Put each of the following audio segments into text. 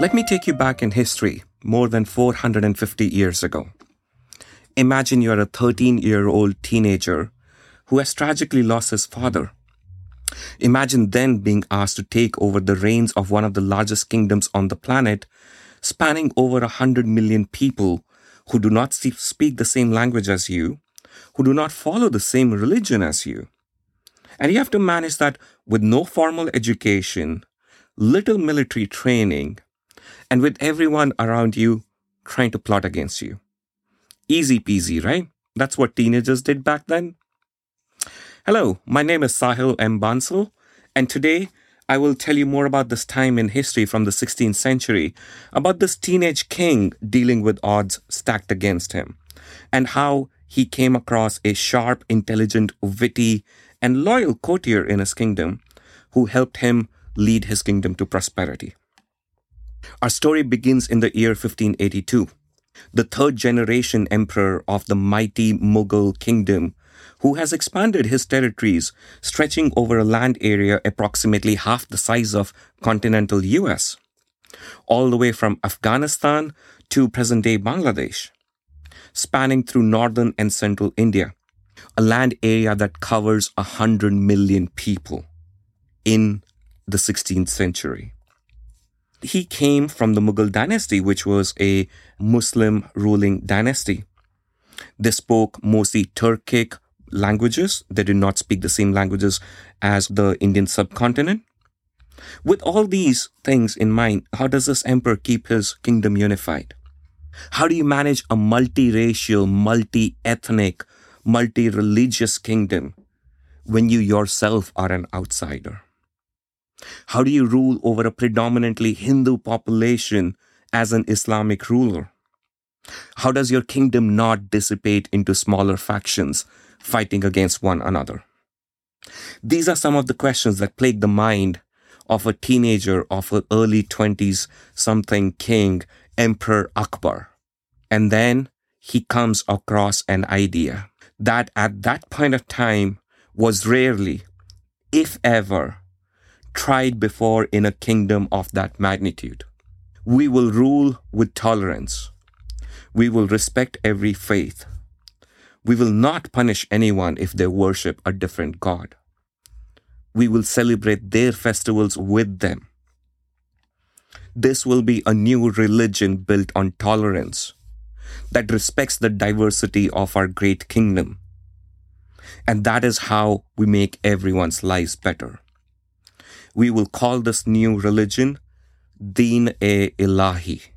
Let me take you back in history more than 450 years ago. Imagine you're a 13 year old teenager who has tragically lost his father. Imagine then being asked to take over the reins of one of the largest kingdoms on the planet, spanning over 100 million people who do not speak the same language as you, who do not follow the same religion as you. And you have to manage that with no formal education, little military training, and with everyone around you trying to plot against you. Easy peasy, right? That's what teenagers did back then. Hello, my name is Sahil M. Bansal, and today I will tell you more about this time in history from the 16th century, about this teenage king dealing with odds stacked against him, and how he came across a sharp, intelligent, witty, and loyal courtier in his kingdom who helped him lead his kingdom to prosperity. Our story begins in the year 1582 the third generation emperor of the mighty Mughal kingdom, who has expanded his territories, stretching over a land area approximately half the size of continental US, all the way from Afghanistan to present day Bangladesh, spanning through northern and central India, a land area that covers 100 million people in the 16th century. He came from the Mughal dynasty, which was a Muslim ruling dynasty. They spoke mostly Turkic languages. They did not speak the same languages as the Indian subcontinent. With all these things in mind, how does this emperor keep his kingdom unified? How do you manage a multiracial, multi ethnic, multi religious kingdom when you yourself are an outsider? How do you rule over a predominantly Hindu population as an Islamic ruler? How does your kingdom not dissipate into smaller factions fighting against one another? These are some of the questions that plague the mind of a teenager of an early 20s something king, Emperor Akbar. And then he comes across an idea that at that point of time was rarely, if ever, tried before in a kingdom of that magnitude. We will rule with tolerance. We will respect every faith. We will not punish anyone if they worship a different God. We will celebrate their festivals with them. This will be a new religion built on tolerance that respects the diversity of our great kingdom. And that is how we make everyone's lives better we will call this new religion Deen e Ilahi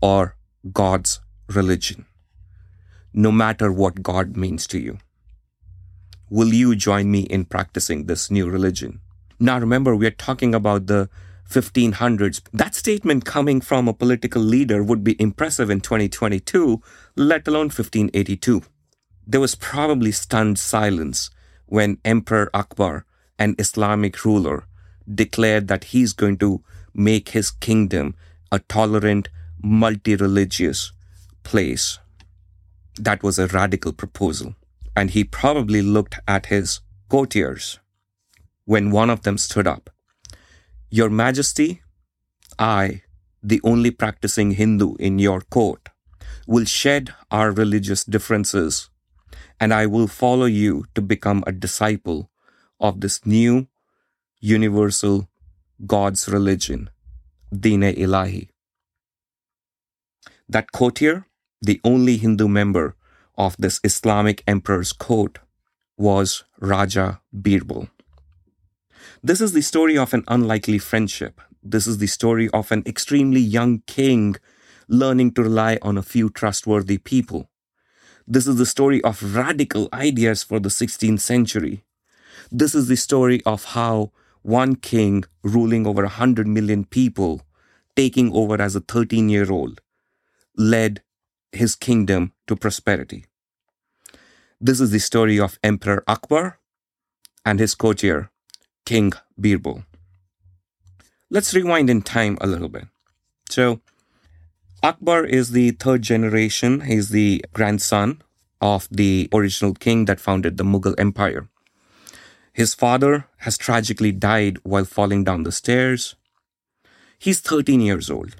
or God's religion, no matter what God means to you. Will you join me in practicing this new religion? Now remember, we are talking about the 1500s. That statement coming from a political leader would be impressive in 2022, let alone 1582. There was probably stunned silence when Emperor Akbar, an Islamic ruler, declared that he's going to make his kingdom a tolerant, multi religious place. That was a radical proposal. And he probably looked at his courtiers when one of them stood up. Your Majesty, I, the only practicing Hindu in your court, will shed our religious differences, and I will follow you to become a disciple of this new universal God's religion, Dine Ilahi. That courtier, the only Hindu member of this Islamic emperor's court, was Raja Birbal. This is the story of an unlikely friendship. This is the story of an extremely young king learning to rely on a few trustworthy people. This is the story of radical ideas for the 16th century. This is the story of how one king ruling over 100 million people, taking over as a 13 year old, led his kingdom to prosperity. This is the story of Emperor Akbar and his courtier, King Birbal. Let's rewind in time a little bit. So, Akbar is the third generation, he's the grandson of the original king that founded the Mughal Empire. His father has tragically died while falling down the stairs. He's 13 years old.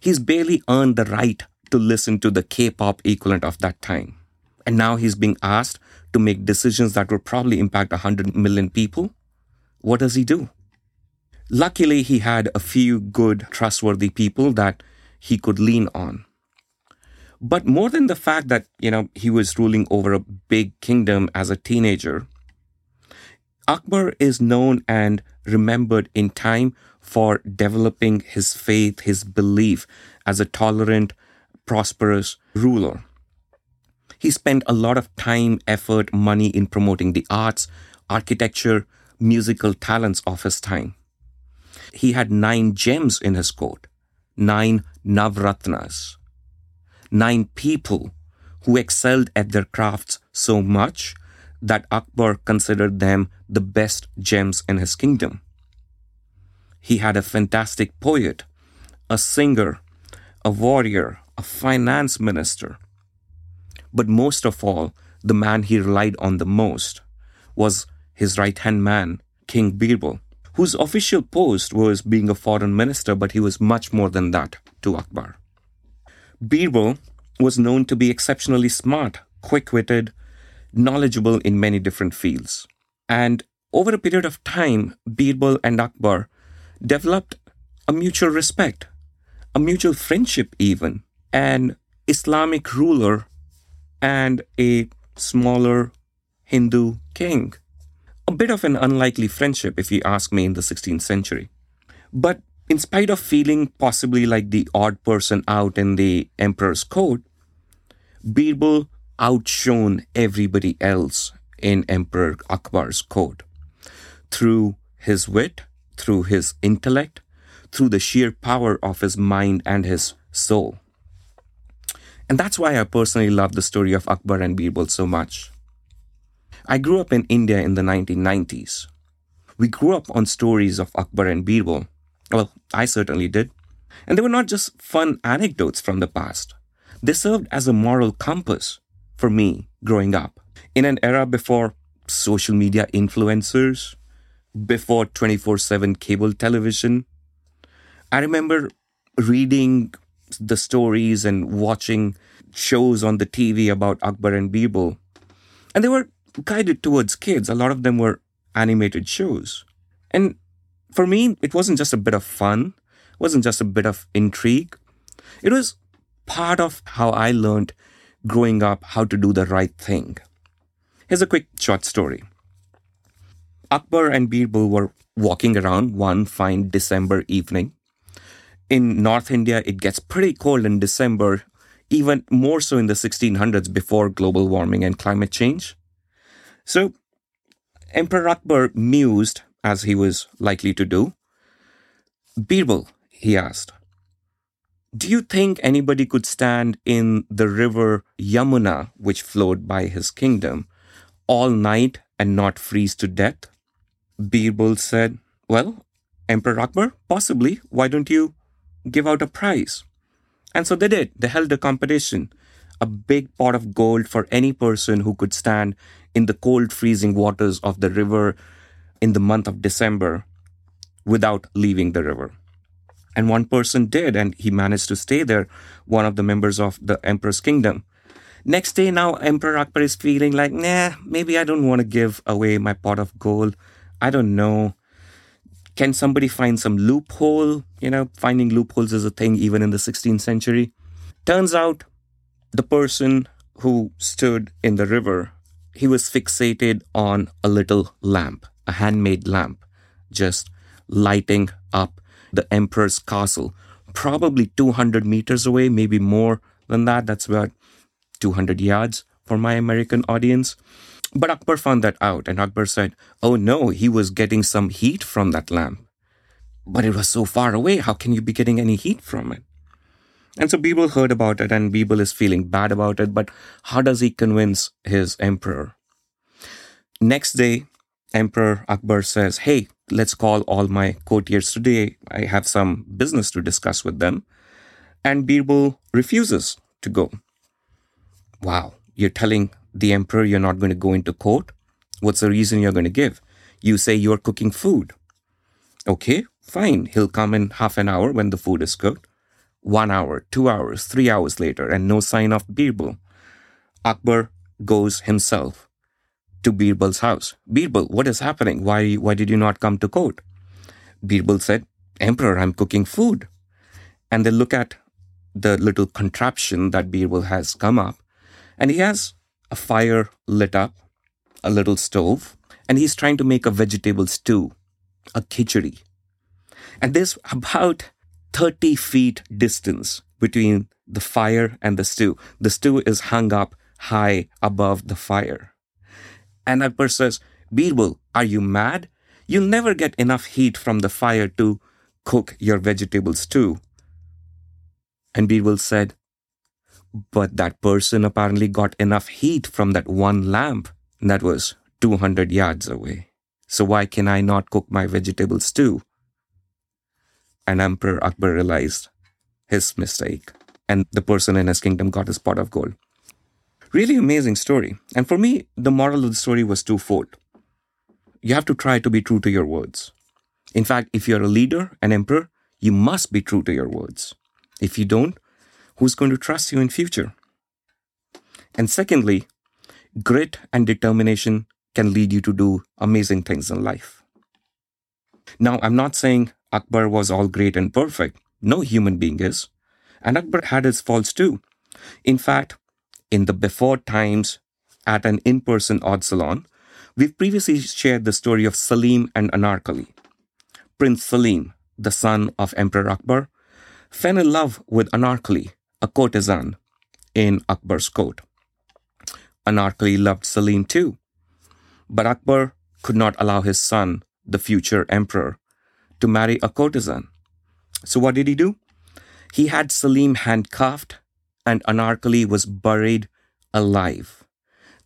He's barely earned the right to listen to the K pop equivalent of that time. And now he's being asked to make decisions that will probably impact 100 million people. What does he do? Luckily, he had a few good, trustworthy people that he could lean on. But more than the fact that, you know, he was ruling over a big kingdom as a teenager, Akbar is known and remembered in time for developing his faith, his belief as a tolerant, prosperous ruler. He spent a lot of time, effort, money in promoting the arts, architecture, musical talents of his time. He had nine gems in his court, nine Navratnas, nine people who excelled at their crafts so much that Akbar considered them the best gems in his kingdom. He had a fantastic poet, a singer, a warrior, a finance minister. But most of all, the man he relied on the most was his right hand man, King Birbal, whose official post was being a foreign minister, but he was much more than that to Akbar. Birbal was known to be exceptionally smart, quick witted, knowledgeable in many different fields. And over a period of time, Birbal and Akbar developed a mutual respect, a mutual friendship, even, an Islamic ruler and a smaller Hindu king. A bit of an unlikely friendship, if you ask me, in the 16th century. But in spite of feeling possibly like the odd person out in the emperor's court, Birbal outshone everybody else in Emperor Akbar's court through his wit, through his intellect, through the sheer power of his mind and his soul. And that's why I personally love the story of Akbar and Birbal so much. I grew up in India in the 1990s. We grew up on stories of Akbar and Birbal. Well, I certainly did. And they were not just fun anecdotes from the past. They served as a moral compass for me growing up. In an era before social media influencers, before 24 7 cable television. I remember reading the stories and watching shows on the TV about Akbar and Birbal. And they were guided towards kids. A lot of them were animated shows. And for me, it wasn't just a bit of fun, it wasn't just a bit of intrigue. It was part of how I learned growing up how to do the right thing. Here's a quick short story. Akbar and Birbal were walking around one fine December evening. In North India, it gets pretty cold in December, even more so in the 1600s before global warming and climate change. So, Emperor Akbar mused, as he was likely to do. Birbal, he asked, do you think anybody could stand in the river Yamuna, which flowed by his kingdom, all night and not freeze to death? Birbal said, Well, Emperor Akbar, possibly. Why don't you give out a prize? And so they did. They held a competition, a big pot of gold for any person who could stand in the cold, freezing waters of the river in the month of December without leaving the river. And one person did, and he managed to stay there, one of the members of the emperor's kingdom. Next day, now Emperor Akbar is feeling like, nah, maybe I don't want to give away my pot of gold. I don't know. Can somebody find some loophole? You know, finding loopholes is a thing even in the 16th century. Turns out the person who stood in the river, he was fixated on a little lamp, a handmade lamp, just lighting up the emperor's castle, probably 200 meters away, maybe more than that. That's about 200 yards for my American audience. But Akbar found that out, and Akbar said, Oh no, he was getting some heat from that lamp. But it was so far away, how can you be getting any heat from it? And so Birbal heard about it, and Birbal is feeling bad about it, but how does he convince his emperor? Next day, Emperor Akbar says, Hey, let's call all my courtiers today. I have some business to discuss with them. And Birbal refuses to go. Wow, you're telling the emperor you're not going to go into court? What's the reason you're going to give? You say you're cooking food. Okay, fine. He'll come in half an hour when the food is cooked. One hour, two hours, three hours later, and no sign of Birbal. Akbar goes himself to Birbal's house. Birbal, what is happening? Why, why did you not come to court? Birbal said, Emperor, I'm cooking food. And they look at the little contraption that Birbal has come up, and he has a fire lit up, a little stove, and he's trying to make a vegetable stew, a khichdi. And there's about 30 feet distance between the fire and the stew. The stew is hung up high above the fire. And Akbar says, Birbal, are you mad? You'll never get enough heat from the fire to cook your vegetables too. And Birbal said, But that person apparently got enough heat from that one lamp that was 200 yards away. So why can I not cook my vegetables too? And Emperor Akbar realized his mistake, and the person in his kingdom got his pot of gold. Really amazing story. And for me, the moral of the story was twofold. You have to try to be true to your words. In fact, if you're a leader, an emperor, you must be true to your words. If you don't, who's going to trust you in future? And secondly, grit and determination can lead you to do amazing things in life. Now, I'm not saying Akbar was all great and perfect. No human being is. And Akbar had his faults too. In fact, in the before times at an in person odd salon, we've previously shared the story of Salim and Anarkali. Prince Salim, the son of Emperor Akbar, fell in love with Anarkali, a courtesan in Akbar's court. Anarkali loved Salim too, but Akbar could not allow his son, the future emperor, to marry a courtesan. So what did he do? He had Salim handcuffed and Anarkali was buried alive.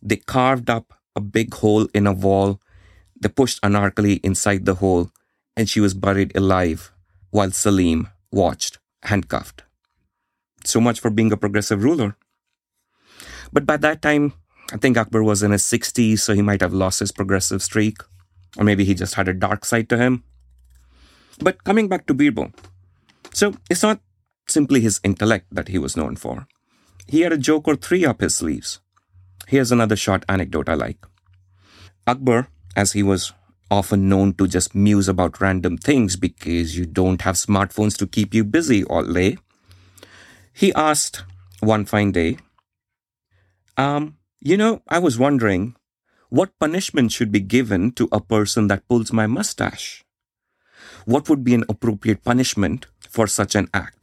They carved up a big hole in a wall. They pushed Anarkali inside the hole and she was buried alive while Salim watched, handcuffed. So much for being a progressive ruler. But by that time, I think Akbar was in his 60s, so he might have lost his progressive streak. Or maybe he just had a dark side to him. But coming back to Birbal, so it's not simply his intellect that he was known for. He had a joke or three up his sleeves. Here's another short anecdote I like. Akbar, as he was often known to just muse about random things because you don't have smartphones to keep you busy all day, he asked one fine day, um, you know, I was wondering what punishment should be given to a person that pulls my mustache? What would be an appropriate punishment for such an act?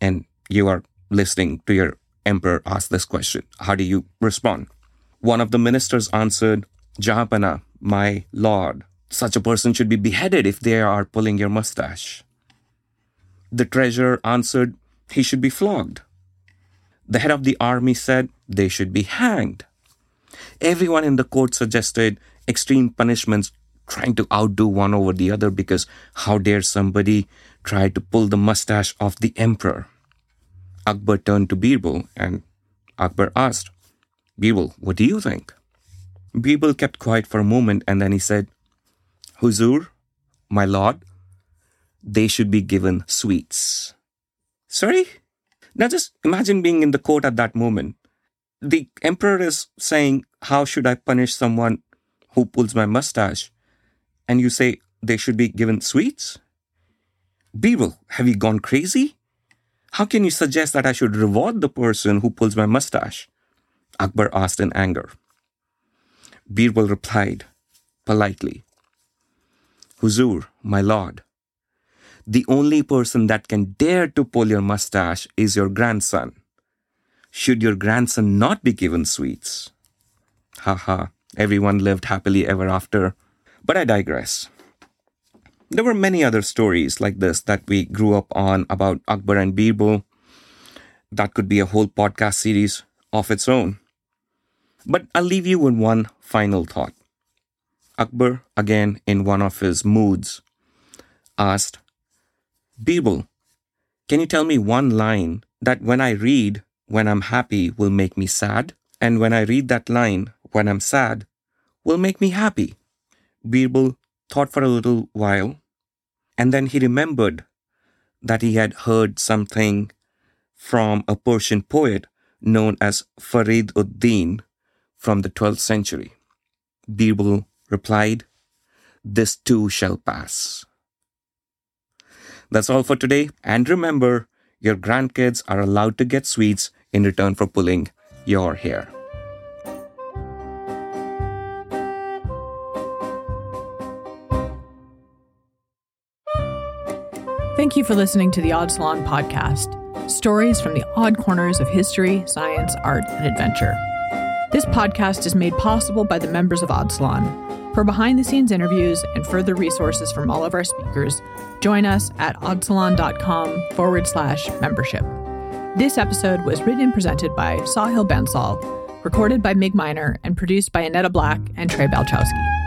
And you are listening to your emperor ask this question. How do you respond? One of the ministers answered, Jahanpanah, my lord, such a person should be beheaded if they are pulling your mustache. The treasurer answered, he should be flogged. The head of the army said they should be hanged. Everyone in the court suggested extreme punishments, trying to outdo one over the other because how dare somebody try to pull the mustache of the emperor? Akbar turned to Birbal and Akbar asked, Birbal, what do you think? Birbal kept quiet for a moment and then he said, Huzur, my lord, they should be given sweets. Sorry? Now just imagine being in the court at that moment. The emperor is saying, How should I punish someone who pulls my mustache? And you say they should be given sweets? Birbal, have you gone crazy? How can you suggest that I should reward the person who pulls my mustache? Akbar asked in anger. Birbal replied politely, Huzur, my lord, the only person that can dare to pull your mustache is your grandson. Should your grandson not be given sweets? Ha ha, everyone lived happily ever after. But I digress. There were many other stories like this that we grew up on about Akbar and Birbal. That could be a whole podcast series of its own. But I'll leave you with one final thought. Akbar, again in one of his moods, asked, Birbal, can you tell me one line that when I read when I'm happy will make me sad, and when I read that line when I'm sad will make me happy? Birbal thought for a little while, and then he remembered that he had heard something from a Persian poet known as Farid ud-Din from the 12th century. Birbal replied, This too shall pass. That's all for today. And remember, your grandkids are allowed to get sweets in return for pulling your hair. Thank you for listening to the Odd Salon podcast stories from the odd corners of history, science, art, and adventure. This podcast is made possible by the members of Odd Salon. For behind the scenes interviews and further resources from all of our speakers, join us at oddsalon.com forward slash membership. This episode was written and presented by Sahil Bansal, recorded by Mig Minor, and produced by Annetta Black and Trey Balchowski.